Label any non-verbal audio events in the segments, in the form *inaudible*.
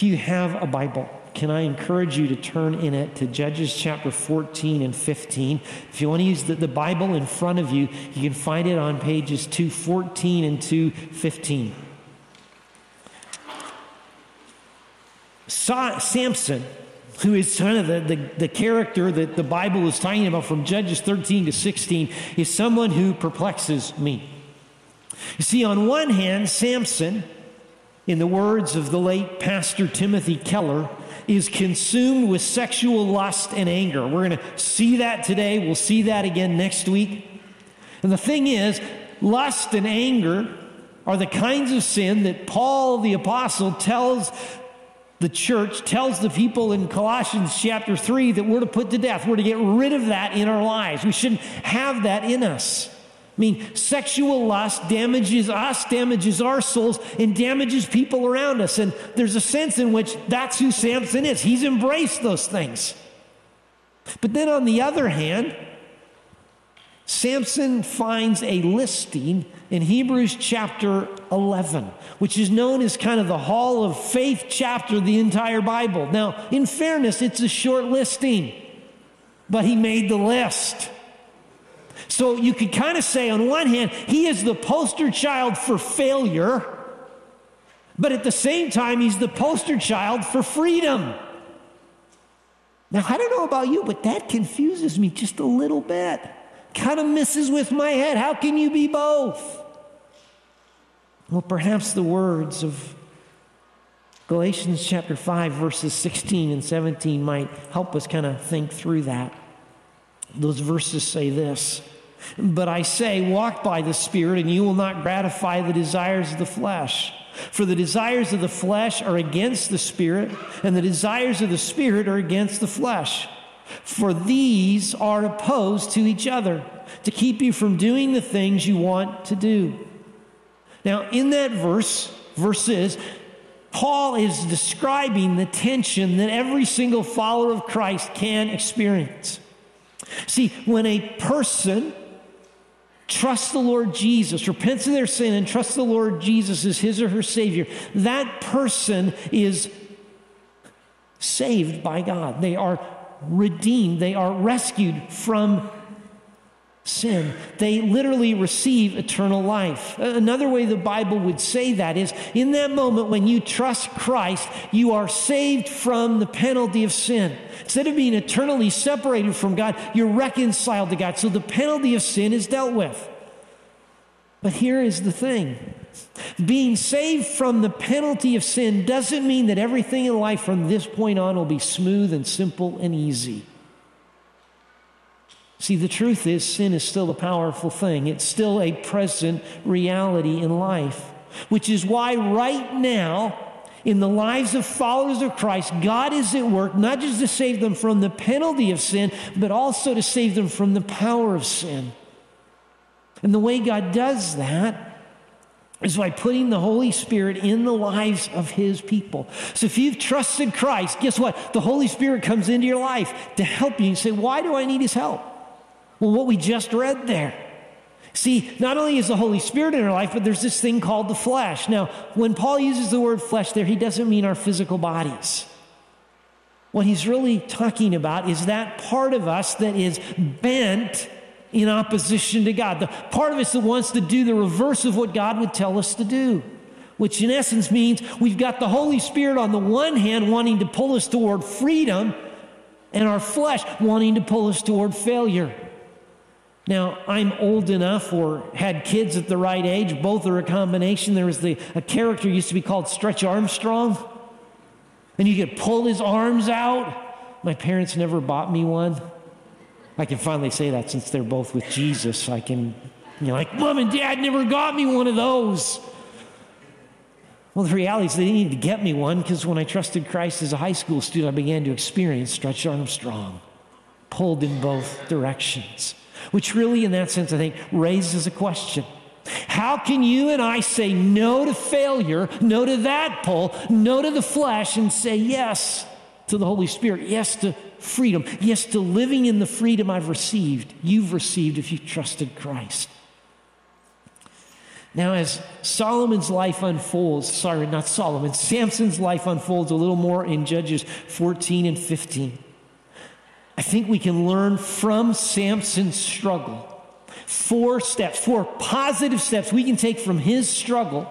If you have a Bible, can I encourage you to turn in it to Judges chapter 14 and 15? If you want to use the, the Bible in front of you, you can find it on pages 214 and 215. Samson, who is kind of the, the, the, character that the Bible is talking about from Judges 13 to 16, is someone who perplexes me. You see, on one hand, Samson, in the words of the late Pastor Timothy Keller, is consumed with sexual lust and anger. We're going to see that today. We'll see that again next week. And the thing is, lust and anger are the kinds of sin that Paul the Apostle tells the church, tells the people in Colossians chapter 3 that we're to put to death. We're to get rid of that in our lives. We shouldn't have that in us. I mean, sexual lust damages us, damages our souls, and damages people around us. And there's a sense in which that's who Samson is. He's embraced those things. But then on the other hand, Samson finds a listing in Hebrews chapter 11, which is known as kind of the Hall of Faith chapter of the entire Bible. Now, in fairness, it's a short listing, but he made the list. So you could kind of say, on one hand, he is the poster child for failure, but at the same time, he's the poster child for freedom. Now, I don't know about you, but that confuses me just a little bit. Kind of misses with my head. How can you be both? Well, perhaps the words of Galatians chapter 5, verses 16 and 17 might help us kind of think through that. Those verses say this but I say, walk by the Spirit, and you will not gratify the desires of the flesh. For the desires of the flesh are against the Spirit, and the desires of the Spirit are against the flesh. For these are opposed to each other to keep you from doing the things you want to do. Now, in that verse, verses, Paul is describing the tension that every single follower of Christ can experience. See, when a person trusts the Lord Jesus, repents of their sin, and trust the Lord Jesus as his or her Savior, that person is saved by God. They are redeemed, they are rescued from sin. They literally receive eternal life. Another way the Bible would say that is in that moment when you trust Christ, you are saved from the penalty of sin. Instead of being eternally separated from God, you're reconciled to God. So the penalty of sin is dealt with. But here is the thing being saved from the penalty of sin doesn't mean that everything in life from this point on will be smooth and simple and easy. See, the truth is, sin is still a powerful thing. It's still a present reality in life, which is why right now, in the lives of followers of Christ, God is at work not just to save them from the penalty of sin, but also to save them from the power of sin. And the way God does that is by putting the Holy Spirit in the lives of His people. So if you've trusted Christ, guess what? The Holy Spirit comes into your life to help you. You say, Why do I need His help? Well, what we just read there. See, not only is the Holy Spirit in our life, but there's this thing called the flesh. Now, when Paul uses the word flesh there, he doesn't mean our physical bodies. What he's really talking about is that part of us that is bent in opposition to God. The part of us that wants to do the reverse of what God would tell us to do, which in essence means we've got the Holy Spirit on the one hand wanting to pull us toward freedom, and our flesh wanting to pull us toward failure. Now, I'm old enough or had kids at the right age. Both are a combination. There was the, a character used to be called Stretch Armstrong. And you could pull his arms out. My parents never bought me one. I can finally say that since they're both with Jesus. I can, you know, like, mom and dad never got me one of those. Well, the reality is they didn't need to get me one because when I trusted Christ as a high school student, I began to experience Stretch Armstrong, pulled in both directions. Which really, in that sense, I think, raises a question. How can you and I say no to failure, no to that pull, no to the flesh, and say yes to the Holy Spirit, yes to freedom, yes to living in the freedom I've received, you've received if you've trusted Christ? Now, as Solomon's life unfolds, sorry, not Solomon, Samson's life unfolds a little more in Judges 14 and 15. I think we can learn from Samson's struggle four steps, four positive steps we can take from his struggle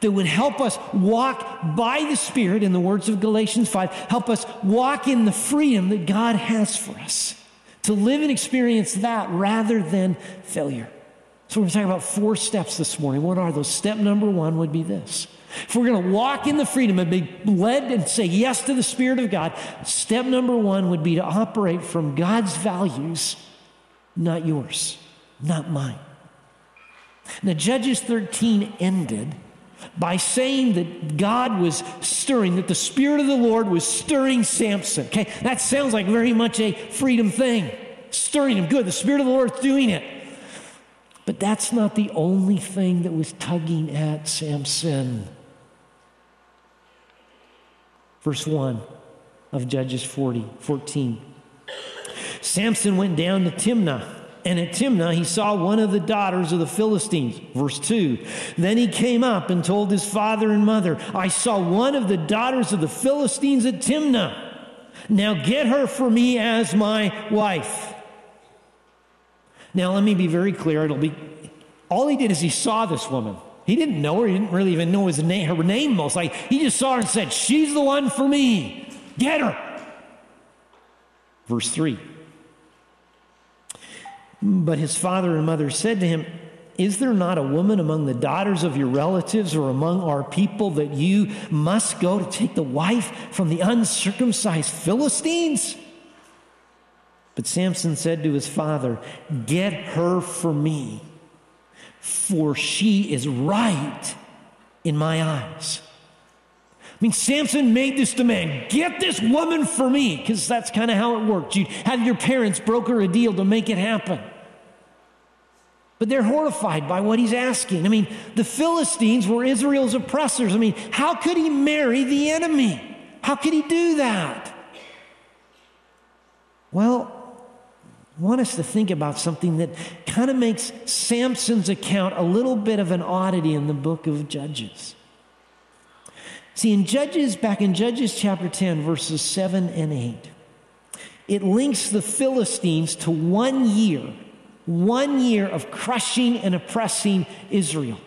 that would help us walk by the Spirit, in the words of Galatians 5, help us walk in the freedom that God has for us, to live and experience that rather than failure. So we're talking about four steps this morning. What are those? Step number one would be this. If we're going to walk in the freedom and be led and say yes to the Spirit of God, step number one would be to operate from God's values, not yours, not mine. Now, Judges 13 ended by saying that God was stirring, that the Spirit of the Lord was stirring Samson. Okay, that sounds like very much a freedom thing. Stirring him. Good, the Spirit of the Lord's doing it. But that's not the only thing that was tugging at Samson. Verse 1 of Judges 40, 14. Samson went down to Timnah, and at Timnah he saw one of the daughters of the Philistines. Verse 2. Then he came up and told his father and mother, I saw one of the daughters of the Philistines at Timnah. Now get her for me as my wife. Now, let me be very clear. It'll be all he did is he saw this woman. He didn't know her. He didn't really even know his name, her name most. Like he just saw her and said, "She's the one for me. Get her." Verse three. But his father and mother said to him, Is there not a woman among the daughters of your relatives or among our people that you must go to take the wife from the uncircumcised Philistines? But Samson said to his father, Get her for me, for she is right in my eyes. I mean, Samson made this demand get this woman for me, because that's kind of how it worked. You'd have your parents broker a deal to make it happen. But they're horrified by what he's asking. I mean, the Philistines were Israel's oppressors. I mean, how could he marry the enemy? How could he do that? Well, want us to think about something that kind of makes Samson's account a little bit of an oddity in the book of Judges. See, in Judges, back in Judges chapter 10, verses 7 and 8, it links the Philistines to one year, one year of crushing and oppressing Israel.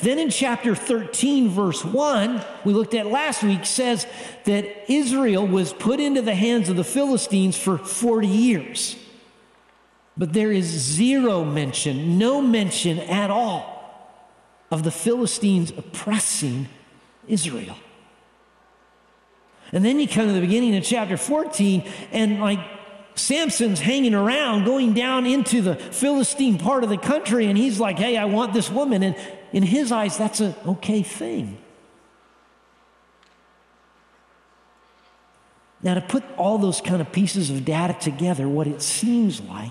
Then in chapter 13, verse 1, we looked at last week, says that Israel was put into the hands of the Philistines for 40 years. But there is zero mention, no mention at all of the Philistines oppressing Israel. And then you come to the beginning of chapter 14, and like Samson's hanging around, going down into the Philistine part of the country, and he's like, Hey, I want this woman. And in his eyes, that's an okay thing. Now, to put all those kind of pieces of data together, what it seems like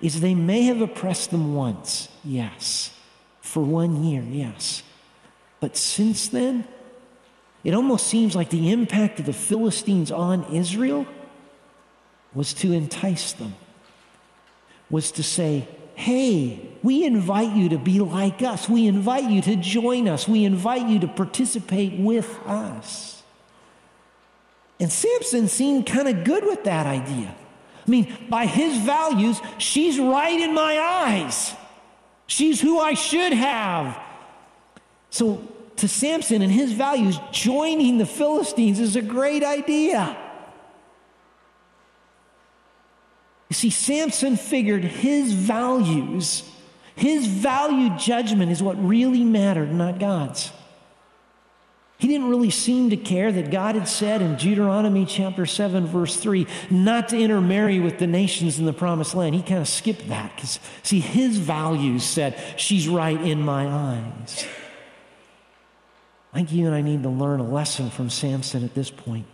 is they may have oppressed them once, yes, for one year, yes. But since then, it almost seems like the impact of the Philistines on Israel was to entice them, was to say, hey, we invite you to be like us. We invite you to join us. We invite you to participate with us. And Samson seemed kind of good with that idea. I mean, by his values, she's right in my eyes. She's who I should have. So, to Samson and his values, joining the Philistines is a great idea. You see, Samson figured his values, his value judgment is what really mattered, not God's. He didn't really seem to care that God had said in Deuteronomy chapter 7, verse 3, not to intermarry with the nations in the promised land. He kind of skipped that because, see, his values said, She's right in my eyes. I think you and I need to learn a lesson from Samson at this point.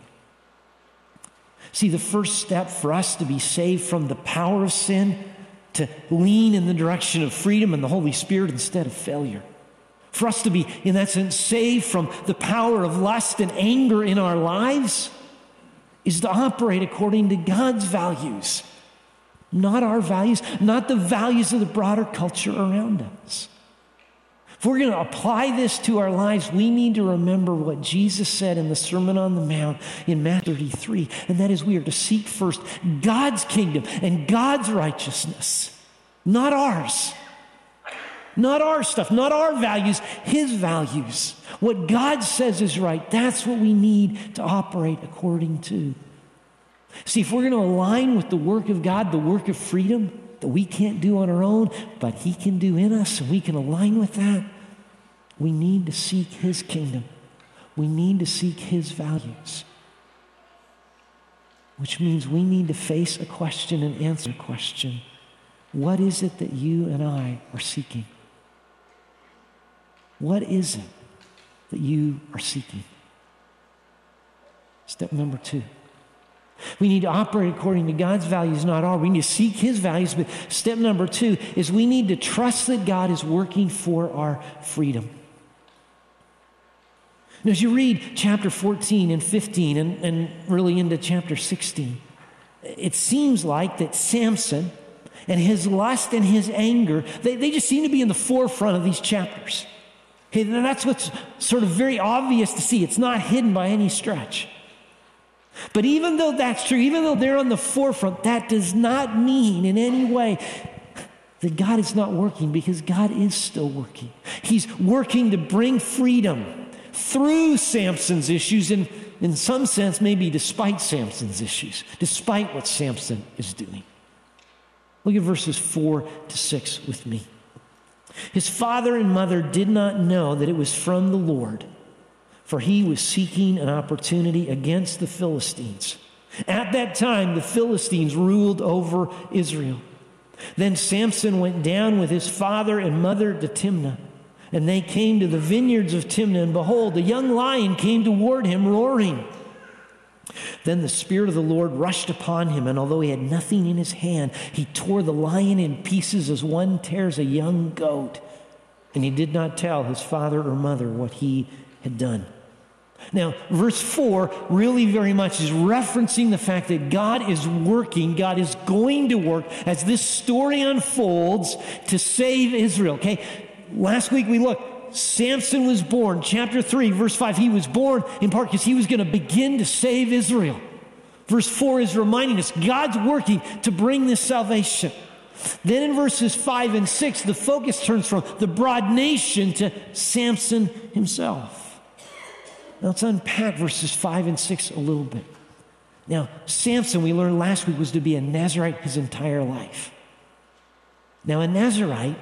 See, the first step for us to be saved from the power of sin, to lean in the direction of freedom and the Holy Spirit instead of failure. For us to be, in that sense, saved from the power of lust and anger in our lives is to operate according to God's values, not our values, not the values of the broader culture around us. If we're going to apply this to our lives, we need to remember what Jesus said in the Sermon on the Mount in Matthew 33, and that is we are to seek first God's kingdom and God's righteousness, not ours. Not our stuff, not our values, His values. What God says is right, that's what we need to operate according to. See, if we're going to align with the work of God, the work of freedom that we can't do on our own, but He can do in us, and we can align with that, we need to seek His kingdom. We need to seek His values. Which means we need to face a question and answer a question. What is it that you and I are seeking? What is it that you are seeking? Step number two. We need to operate according to God's values, not our. We need to seek His values. But step number two is we need to trust that God is working for our freedom. And as you read chapter 14 and 15 and, and really into chapter 16, it seems like that Samson and his lust and his anger, they, they just seem to be in the forefront of these chapters. Okay, that's what's sort of very obvious to see. It's not hidden by any stretch. But even though that's true, even though they're on the forefront, that does not mean in any way that God is not working because God is still working. He's working to bring freedom through Samson's issues and, in some sense, maybe despite Samson's issues, despite what Samson is doing. Look at verses 4 to 6 with me. His father and mother did not know that it was from the Lord, for he was seeking an opportunity against the Philistines. At that time, the Philistines ruled over Israel. Then Samson went down with his father and mother to Timnah. And they came to the vineyards of Timnah, and behold, a young lion came toward him, roaring. Then the Spirit of the Lord rushed upon him, and although he had nothing in his hand, he tore the lion in pieces as one tears a young goat. And he did not tell his father or mother what he had done. Now, verse 4 really very much is referencing the fact that God is working, God is going to work as this story unfolds to save Israel. Okay? Last week we looked, Samson was born, chapter 3, verse 5. He was born in part because he was going to begin to save Israel. Verse 4 is reminding us God's working to bring this salvation. Then in verses 5 and 6, the focus turns from the broad nation to Samson himself. Now let's unpack verses 5 and 6 a little bit. Now, Samson, we learned last week, was to be a Nazarite his entire life. Now, a Nazarite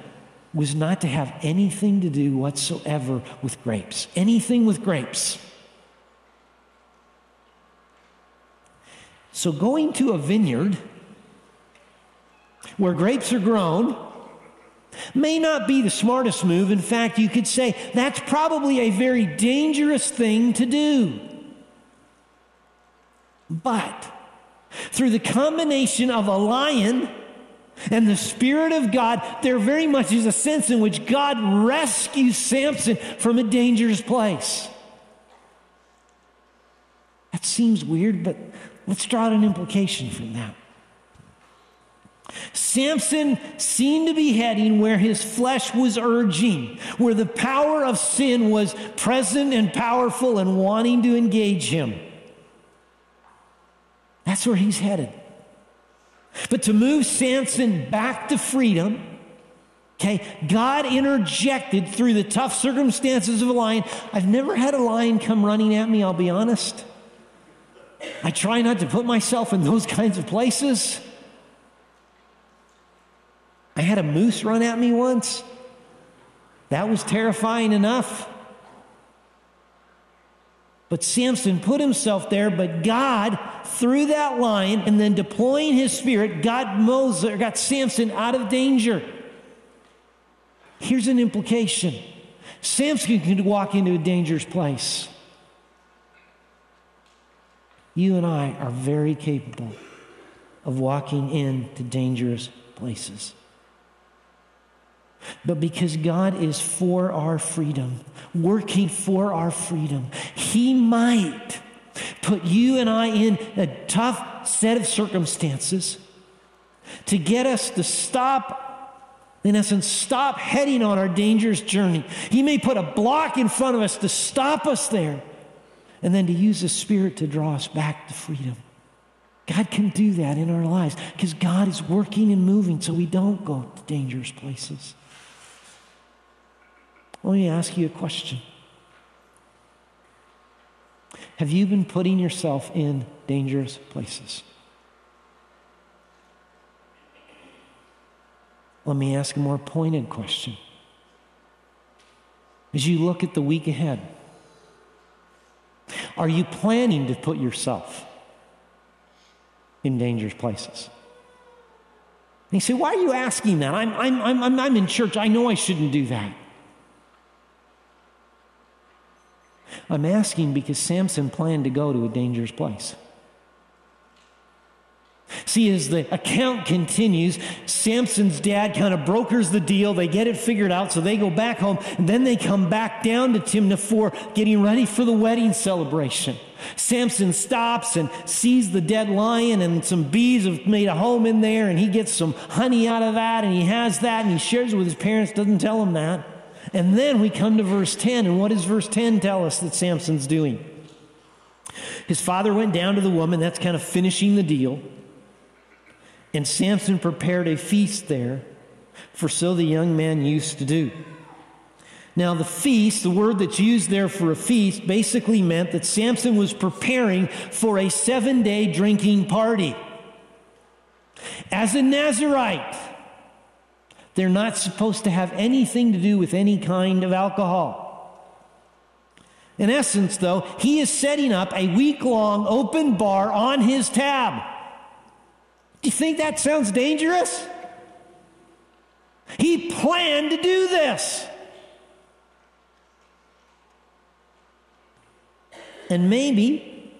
was not to have anything to do whatsoever with grapes. Anything with grapes. So, going to a vineyard where grapes are grown may not be the smartest move. In fact, you could say that's probably a very dangerous thing to do. But through the combination of a lion and the Spirit of God, there very much is a sense in which God rescues Samson from a dangerous place. That seems weird, but let's draw an implication from that. Samson seemed to be heading where his flesh was urging, where the power of sin was present and powerful and wanting to engage him. That's where he's headed. But to move Samson back to freedom, okay, God interjected through the tough circumstances of a lion. I've never had a lion come running at me, I'll be honest. I try not to put myself in those kinds of places. I had a moose run at me once. That was terrifying enough. But Samson put himself there, but God, through that line and then deploying his spirit, got Moses, got Samson out of danger. Here's an implication Samson could walk into a dangerous place. You and I are very capable of walking into dangerous places but because God is for our freedom, working for our freedom, He might put you and I in a tough set of circumstances to get us to stop In essence, stop heading on our dangerous journey. He may put a block in front of us to stop us there, and then to use the Spirit to draw us back to freedom. God can do that in our lives because God is working and moving so we don't go to dangerous places. Let me ask you a question Have you been putting yourself in dangerous places? Let me ask a more pointed question. As you look at the week ahead, are you planning to put yourself in dangerous places? And you say, Why are you asking that? I'm, I'm, I'm, I'm in church. I know I shouldn't do that. I'm asking because Samson planned to go to a dangerous place. See, as the account continues, Samson's dad kind of brokers the deal. They get it figured out, so they go back home, and then they come back down to Timnah getting ready for the wedding celebration. Samson stops and sees the dead lion, and some bees have made a home in there, and he gets some honey out of that, and he has that, and he shares it with his parents, doesn't tell them that. And then we come to verse 10, and what does verse 10 tell us that Samson's doing? His father went down to the woman, that's kind of finishing the deal. And Samson prepared a feast there, for so the young man used to do. Now, the feast, the word that's used there for a feast, basically meant that Samson was preparing for a seven day drinking party. As a Nazarite, they're not supposed to have anything to do with any kind of alcohol. In essence, though, he is setting up a week long open bar on his tab. Do you think that sounds dangerous? He planned to do this. And maybe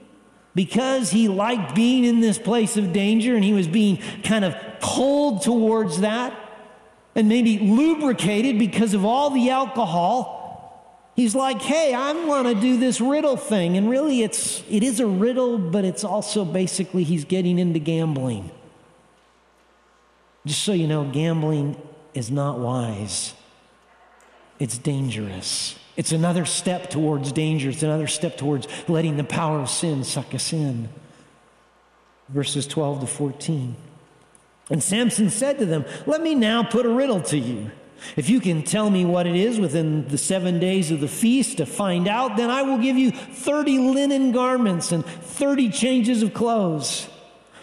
because he liked being in this place of danger and he was being kind of pulled towards that, and maybe lubricated because of all the alcohol, He's like, hey, I want to do this riddle thing. And really, it's, it is a riddle, but it's also basically he's getting into gambling. Just so you know, gambling is not wise, it's dangerous. It's another step towards danger, it's another step towards letting the power of sin suck us in. Verses 12 to 14. And Samson said to them, Let me now put a riddle to you. If you can tell me what it is within the seven days of the feast to find out, then I will give you 30 linen garments and 30 changes of clothes.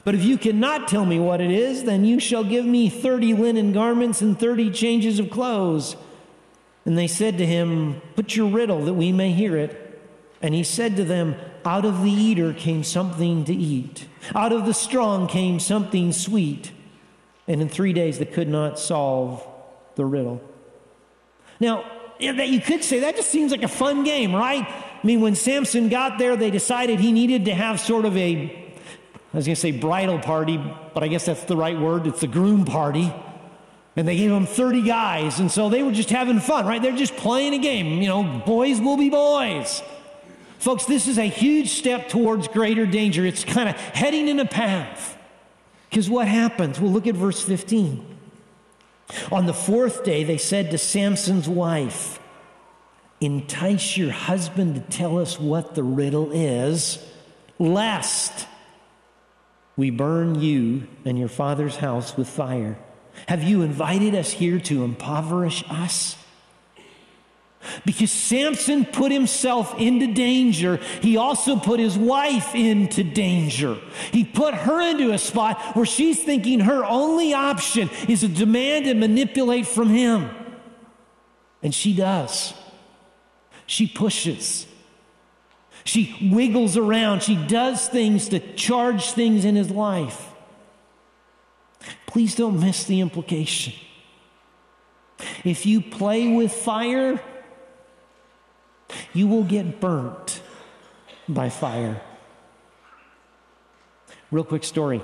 But if you cannot tell me what it is, then you shall give me 30 linen garments and 30 changes of clothes. And they said to him, Put your riddle that we may hear it. And he said to them, Out of the eater came something to eat, out of the strong came something sweet. And in three days they could not solve the riddle. Now, that you could say that just seems like a fun game, right? I mean, when Samson got there, they decided he needed to have sort of a I was going to say bridal party, but I guess that's the right word. It's the groom party. And they gave him 30 guys. And so they were just having fun, right? They're just playing a game. You know, boys will be boys. Folks, this is a huge step towards greater danger. It's kind of heading in a path. Because what happens? Well, look at verse 15. On the fourth day, they said to Samson's wife, Entice your husband to tell us what the riddle is, lest we burn you and your father's house with fire. Have you invited us here to impoverish us? Because Samson put himself into danger, he also put his wife into danger. He put her into a spot where she's thinking her only option is to demand and manipulate from him. And she does. She pushes. She wiggles around. She does things to charge things in his life. Please don't miss the implication. If you play with fire, you will get burnt by fire. Real quick story.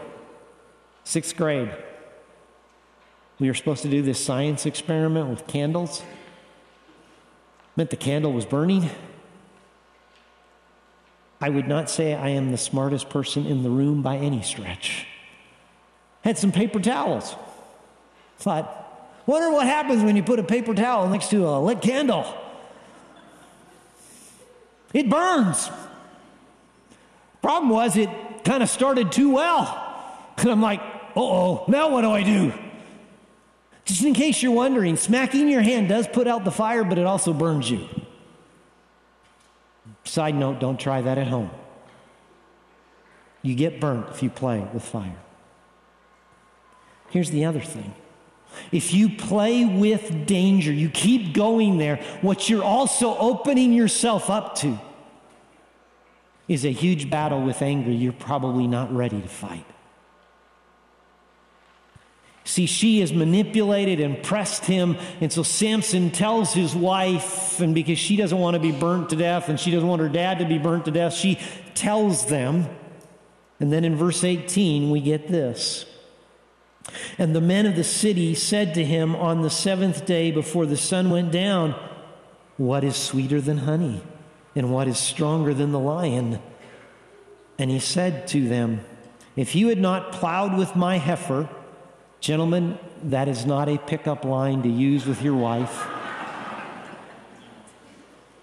Sixth grade. We were supposed to do this science experiment with candles. Meant the candle was burning. I would not say I am the smartest person in the room by any stretch. Had some paper towels. Thought, Wonder what happens when you put a paper towel next to a lit candle. It burns. Problem was, it kind of started too well. And I'm like, oh, now what do I do? Just in case you're wondering, smacking your hand does put out the fire, but it also burns you. Side note, don't try that at home. You get burnt if you play with fire. Here's the other thing. If you play with danger, you keep going there, what you're also opening yourself up to is a huge battle with anger you're probably not ready to fight. See, she has manipulated and pressed him. And so Samson tells his wife, and because she doesn't want to be burnt to death and she doesn't want her dad to be burnt to death, she tells them. And then in verse 18, we get this. And the men of the city said to him on the seventh day before the sun went down, What is sweeter than honey? And what is stronger than the lion? And he said to them, If you had not plowed with my heifer, Gentlemen, that is not a pickup line to use with your wife.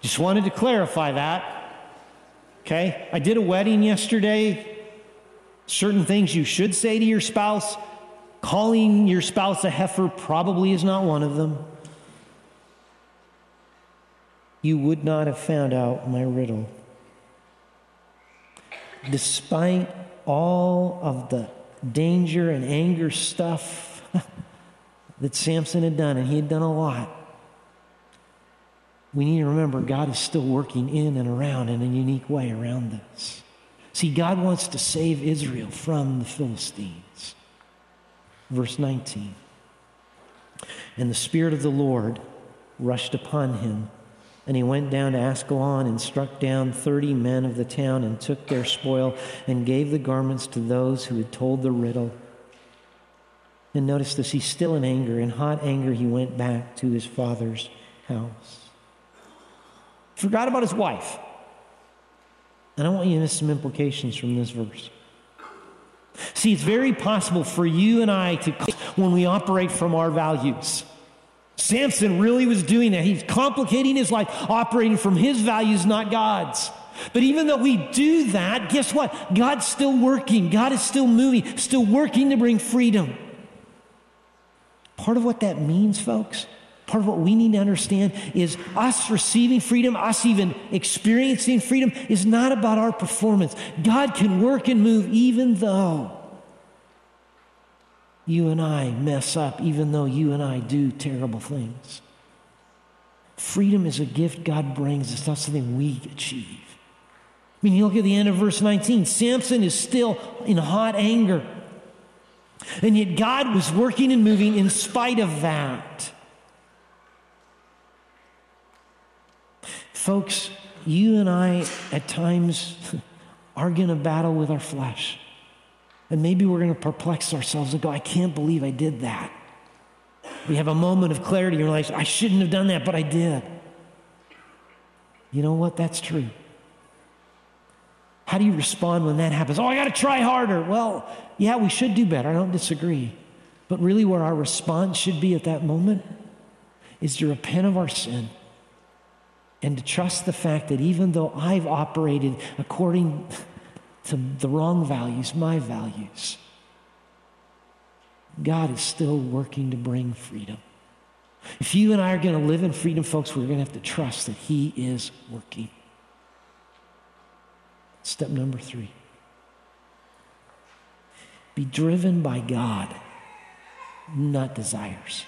Just wanted to clarify that. Okay? I did a wedding yesterday. Certain things you should say to your spouse. Calling your spouse a heifer probably is not one of them. You would not have found out my riddle. Despite all of the danger and anger stuff *laughs* that Samson had done, and he had done a lot. We need to remember God is still working in and around in a unique way around this. See, God wants to save Israel from the Philistines. Verse 19. And the Spirit of the Lord rushed upon him and he went down to Ashkelon and struck down thirty men of the town and took their spoil and gave the garments to those who had told the riddle. And notice this, he's still in anger. In hot anger, he went back to his father's house. Forgot about his wife. And I want you to miss some implications from this verse. See, it's very possible for you and I to, when we operate from our values. Samson really was doing that. He's complicating his life, operating from his values, not God's. But even though we do that, guess what? God's still working. God is still moving, still working to bring freedom. Part of what that means, folks, part of what we need to understand is us receiving freedom, us even experiencing freedom, is not about our performance. God can work and move even though you and I mess up, even though you and I do terrible things. Freedom is a gift God brings, it's not something we achieve. I mean, you look at the end of verse 19 Samson is still in hot anger. And yet God was working and moving in spite of that. Folks, you and I at times *laughs* are going to battle with our flesh. And maybe we're going to perplex ourselves and go, I can't believe I did that. We have a moment of clarity our lives. I shouldn't have done that, but I did. You know what? That's true. How do you respond when that happens? Oh, I got to try harder. Well, yeah, we should do better. I don't disagree. But really, what our response should be at that moment is to repent of our sin and to trust the fact that even though I've operated according to the wrong values, my values. God is still working to bring freedom. If you and I are going to live in freedom, folks, we're going to have to trust that He is working. Step number three be driven by God, not desires.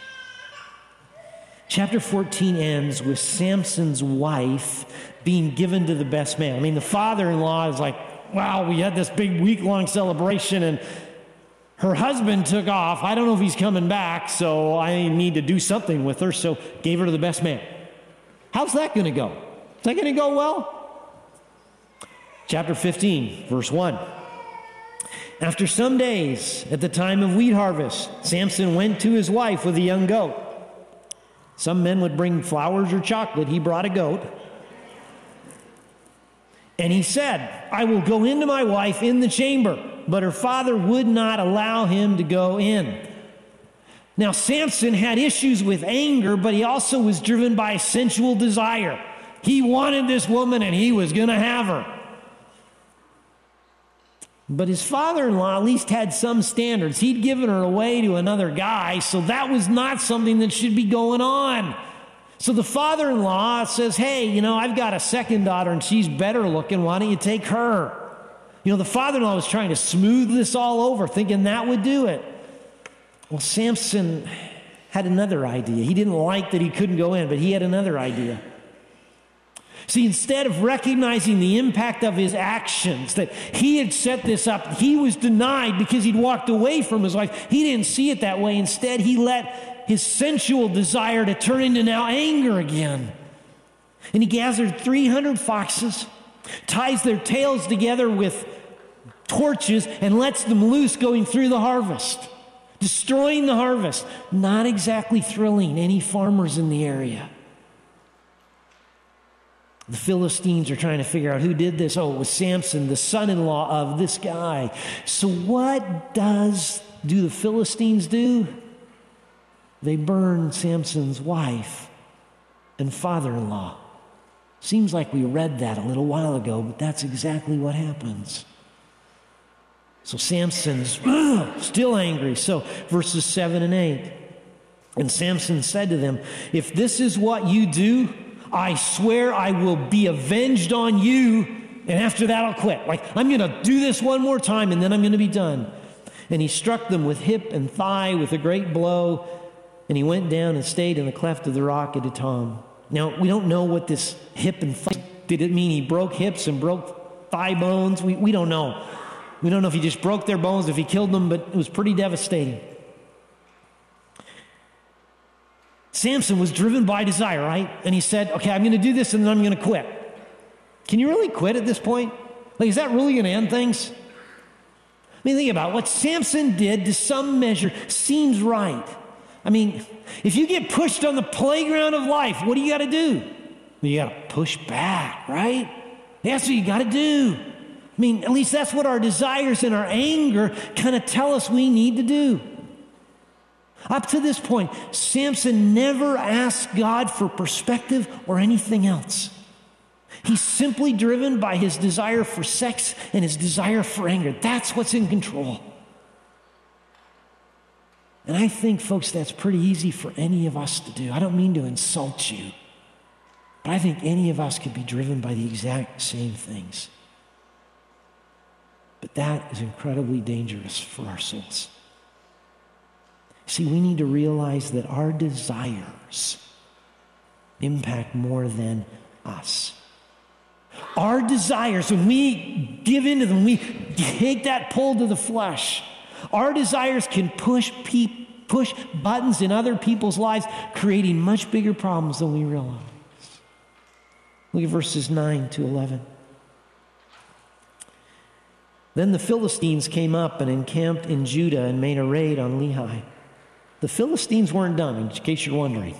Chapter 14 ends with Samson's wife being given to the best man. I mean, the father in law is like, wow, we had this big week long celebration and her husband took off. I don't know if he's coming back, so I need to do something with her. So gave her to the best man. How's that going to go? Is that going to go well? Chapter 15, verse 1. After some days, at the time of wheat harvest, Samson went to his wife with a young goat. Some men would bring flowers or chocolate. He brought a goat. And he said, I will go into my wife in the chamber. But her father would not allow him to go in. Now, Samson had issues with anger, but he also was driven by sensual desire. He wanted this woman and he was going to have her. But his father in law at least had some standards. He'd given her away to another guy, so that was not something that should be going on. So the father in law says, Hey, you know, I've got a second daughter and she's better looking. Why don't you take her? You know, the father in law was trying to smooth this all over, thinking that would do it. Well, Samson had another idea. He didn't like that he couldn't go in, but he had another idea. See, instead of recognizing the impact of his actions, that he had set this up, he was denied because he'd walked away from his wife. He didn't see it that way. Instead, he let his sensual desire to turn into now anger again. And he gathered 300 foxes, ties their tails together with torches, and lets them loose going through the harvest, destroying the harvest. Not exactly thrilling any farmers in the area. The Philistines are trying to figure out who did this. Oh, it was Samson, the son in law of this guy. So, what does do the Philistines do? They burn Samson's wife and father in law. Seems like we read that a little while ago, but that's exactly what happens. So Samson's *clears throat* still angry. So, verses 7 and 8. And Samson said to them, If this is what you do, I swear I will be avenged on you, and after that I'll quit. Like, I'm going to do this one more time, and then I'm going to be done. And he struck them with hip and thigh with a great blow, and he went down and stayed in the cleft of the rock at Etam. Now, we don't know what this hip and thigh did it mean he broke hips and broke thigh bones? We, we don't know. We don't know if he just broke their bones, if he killed them, but it was pretty devastating. Samson was driven by desire, right? And he said, okay, I'm going to do this and then I'm going to quit. Can you really quit at this point? Like, is that really going to end things? I mean, think about it. what Samson did to some measure seems right. I mean, if you get pushed on the playground of life, what do you got to do? You got to push back, right? That's what you got to do. I mean, at least that's what our desires and our anger kind of tell us we need to do. Up to this point, Samson never asked God for perspective or anything else. He's simply driven by his desire for sex and his desire for anger. That's what's in control. And I think, folks, that's pretty easy for any of us to do. I don't mean to insult you, but I think any of us could be driven by the exact same things. But that is incredibly dangerous for our souls. See, we need to realize that our desires impact more than us. Our desires, when we give into them, we take that pull to the flesh. Our desires can push pe- push buttons in other people's lives, creating much bigger problems than we realize. Look at verses 9 to 11. Then the Philistines came up and encamped in Judah and made a raid on Lehi. The Philistines weren't done, in case you're wondering.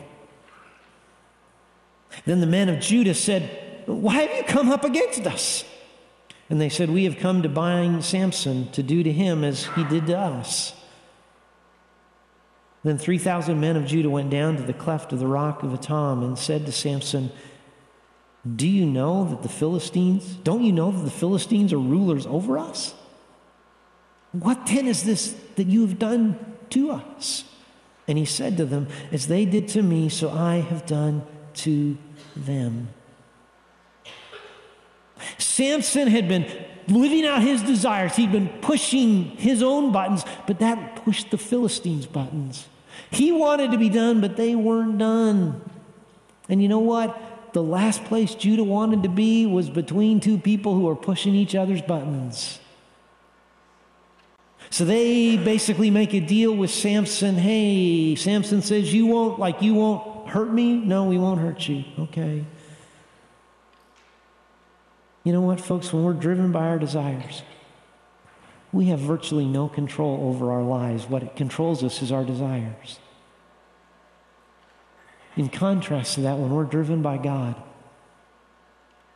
Then the men of Judah said, Why have you come up against us? And they said, We have come to bind Samson to do to him as he did to us. Then 3,000 men of Judah went down to the cleft of the rock of Etam and said to Samson, Do you know that the Philistines, don't you know that the Philistines are rulers over us? What then is this that you have done to us? And he said to them, As they did to me, so I have done to them. Samson had been living out his desires. He'd been pushing his own buttons, but that pushed the Philistines' buttons. He wanted to be done, but they weren't done. And you know what? The last place Judah wanted to be was between two people who were pushing each other's buttons. So they basically make a deal with Samson. Hey, Samson says, You won't, like, you won't hurt me? No, we won't hurt you. Okay. You know what, folks? When we're driven by our desires, we have virtually no control over our lives. What controls us is our desires. In contrast to that, when we're driven by God,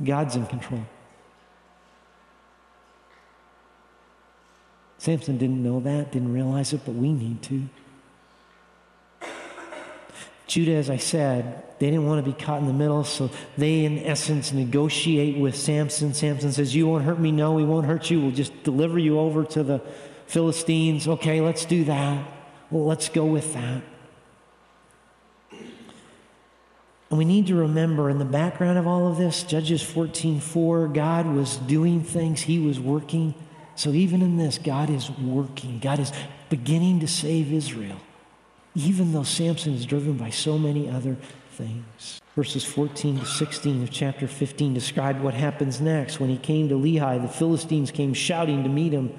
God's in control. Samson didn't know that, didn't realize it, but we need to. Judah, as I said, they didn't want to be caught in the middle, so they, in essence, negotiate with Samson. Samson says, You won't hurt me. No, we won't hurt you. We'll just deliver you over to the Philistines. Okay, let's do that. Well, let's go with that. And we need to remember in the background of all of this, Judges 14:4, God was doing things, He was working. So even in this, God is working. God is beginning to save Israel even though Samson is driven by so many other things. Verses 14 to 16 of chapter 15 describe what happens next. When he came to Lehi, the Philistines came shouting to meet him.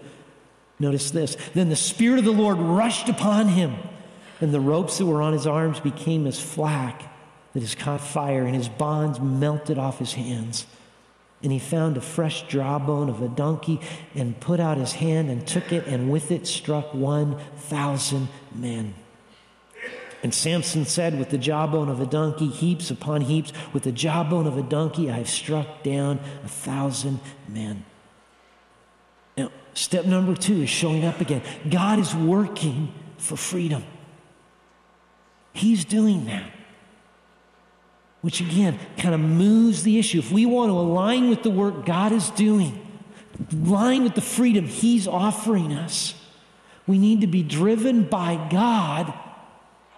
Notice this. Then the Spirit of the Lord rushed upon him, and the ropes that were on his arms became as flax that has caught fire, and his bonds melted off his hands. And he found a fresh jawbone of a donkey and put out his hand and took it, and with it struck 1,000 men. And Samson said, With the jawbone of a donkey, heaps upon heaps, with the jawbone of a donkey, I have struck down a thousand men. Now, step number two is showing up again. God is working for freedom. He's doing that. Which again kind of moves the issue. If we want to align with the work God is doing, align with the freedom He's offering us, we need to be driven by God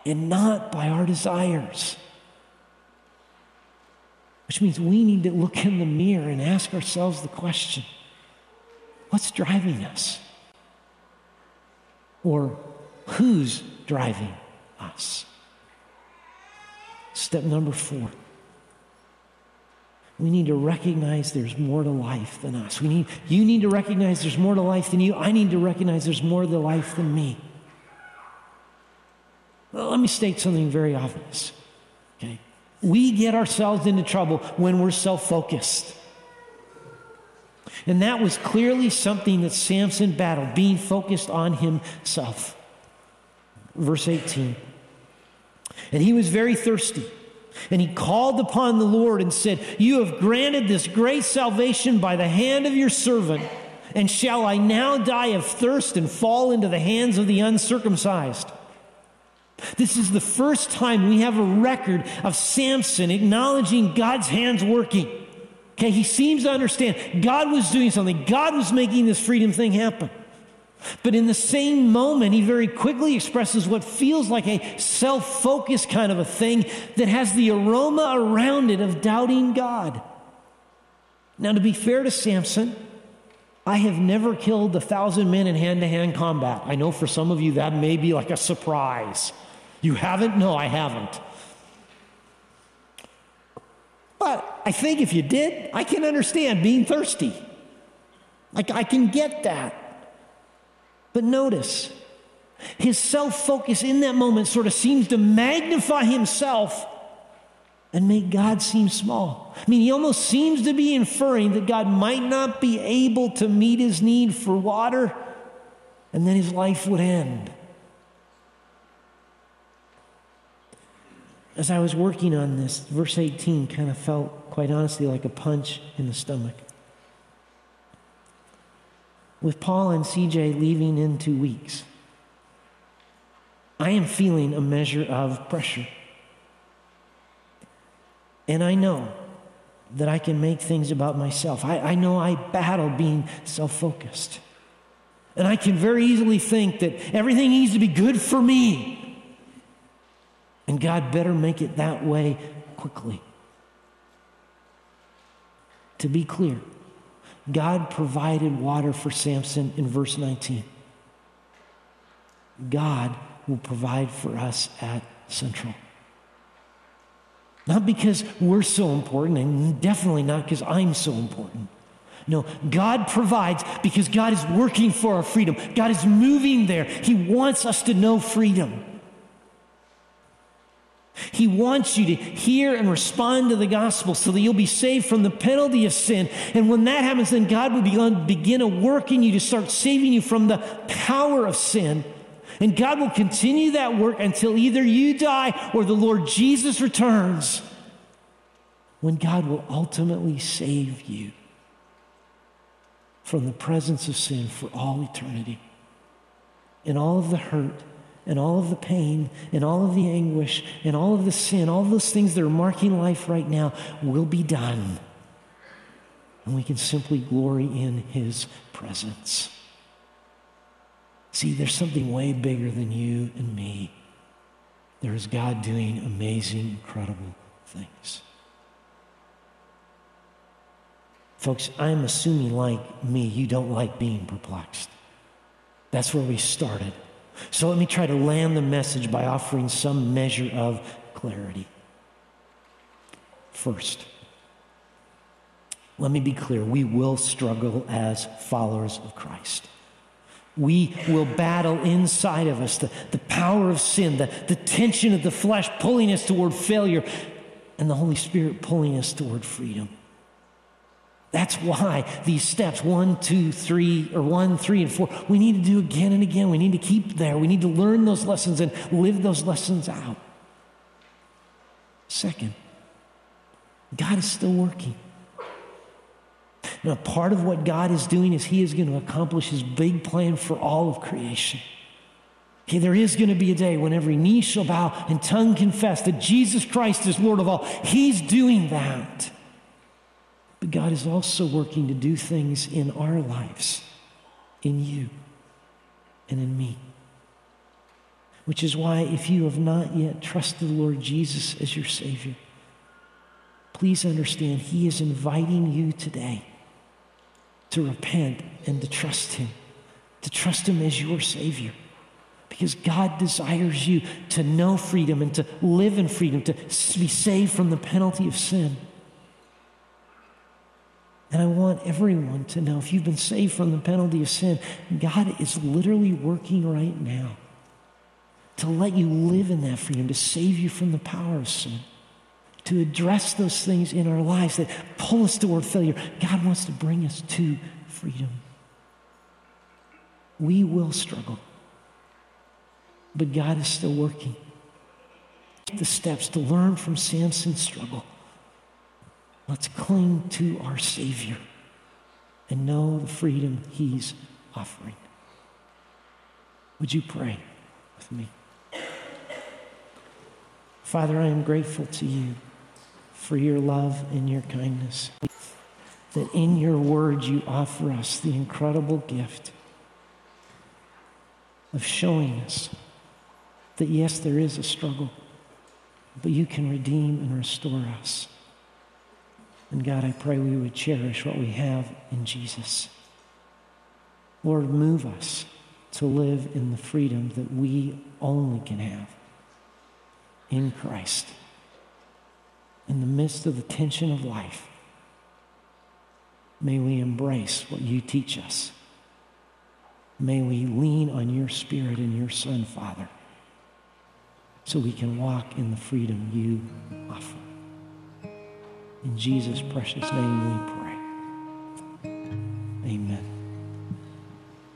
and not by our desires. Which means we need to look in the mirror and ask ourselves the question what's driving us? Or who's driving us? Step number four. We need to recognize there's more to life than us. We need, you need to recognize there's more to life than you. I need to recognize there's more to life than me. Well, let me state something very obvious. Okay? We get ourselves into trouble when we're self focused. And that was clearly something that Samson battled, being focused on himself. Verse 18. And he was very thirsty. And he called upon the Lord and said, You have granted this great salvation by the hand of your servant. And shall I now die of thirst and fall into the hands of the uncircumcised? This is the first time we have a record of Samson acknowledging God's hands working. Okay, he seems to understand God was doing something, God was making this freedom thing happen. But in the same moment, he very quickly expresses what feels like a self focused kind of a thing that has the aroma around it of doubting God. Now, to be fair to Samson, I have never killed a thousand men in hand to hand combat. I know for some of you that may be like a surprise. You haven't? No, I haven't. But I think if you did, I can understand being thirsty. Like, I can get that. But notice, his self focus in that moment sort of seems to magnify himself and make God seem small. I mean, he almost seems to be inferring that God might not be able to meet his need for water, and then his life would end. As I was working on this, verse 18 kind of felt, quite honestly, like a punch in the stomach. With Paul and CJ leaving in two weeks, I am feeling a measure of pressure. And I know that I can make things about myself. I, I know I battle being self focused. And I can very easily think that everything needs to be good for me. And God better make it that way quickly. To be clear, God provided water for Samson in verse 19. God will provide for us at Central. Not because we're so important, and definitely not because I'm so important. No, God provides because God is working for our freedom. God is moving there. He wants us to know freedom. He wants you to hear and respond to the gospel so that you'll be saved from the penalty of sin. And when that happens, then God will begin, a work in you to start saving you from the power of sin. And God will continue that work until either you die or the Lord Jesus returns, when God will ultimately save you from the presence of sin for all eternity and all of the hurt and all of the pain and all of the anguish and all of the sin, all those things that are marking life right now will be done. And we can simply glory in his presence. See, there's something way bigger than you and me. There is God doing amazing, incredible things. Folks, I'm assuming, like me, you don't like being perplexed. That's where we started. So let me try to land the message by offering some measure of clarity. First, let me be clear we will struggle as followers of Christ. We will battle inside of us the, the power of sin, the, the tension of the flesh pulling us toward failure, and the Holy Spirit pulling us toward freedom. That's why these steps one, two, three, or one, three, and four, we need to do again and again. We need to keep there. We need to learn those lessons and live those lessons out. Second, God is still working. Now, part of what God is doing is He is going to accomplish His big plan for all of creation. Okay, there is going to be a day when every knee shall bow and tongue confess that Jesus Christ is Lord of all. He's doing that. God is also working to do things in our lives, in you and in me. Which is why, if you have not yet trusted the Lord Jesus as your Savior, please understand He is inviting you today to repent and to trust Him, to trust Him as your Savior. Because God desires you to know freedom and to live in freedom, to be saved from the penalty of sin. And I want everyone to know if you've been saved from the penalty of sin, God is literally working right now to let you live in that freedom, to save you from the power of sin, to address those things in our lives that pull us toward failure. God wants to bring us to freedom. We will struggle, but God is still working. Take the steps to learn from Samson's struggle Let's cling to our Savior and know the freedom He's offering. Would you pray with me? Father, I am grateful to you for your love and your kindness. That in your word you offer us the incredible gift of showing us that yes, there is a struggle, but you can redeem and restore us. And God, I pray we would cherish what we have in Jesus. Lord, move us to live in the freedom that we only can have in Christ. In the midst of the tension of life, may we embrace what you teach us. May we lean on your Spirit and your Son, Father, so we can walk in the freedom you offer. In Jesus' precious name we pray. Amen.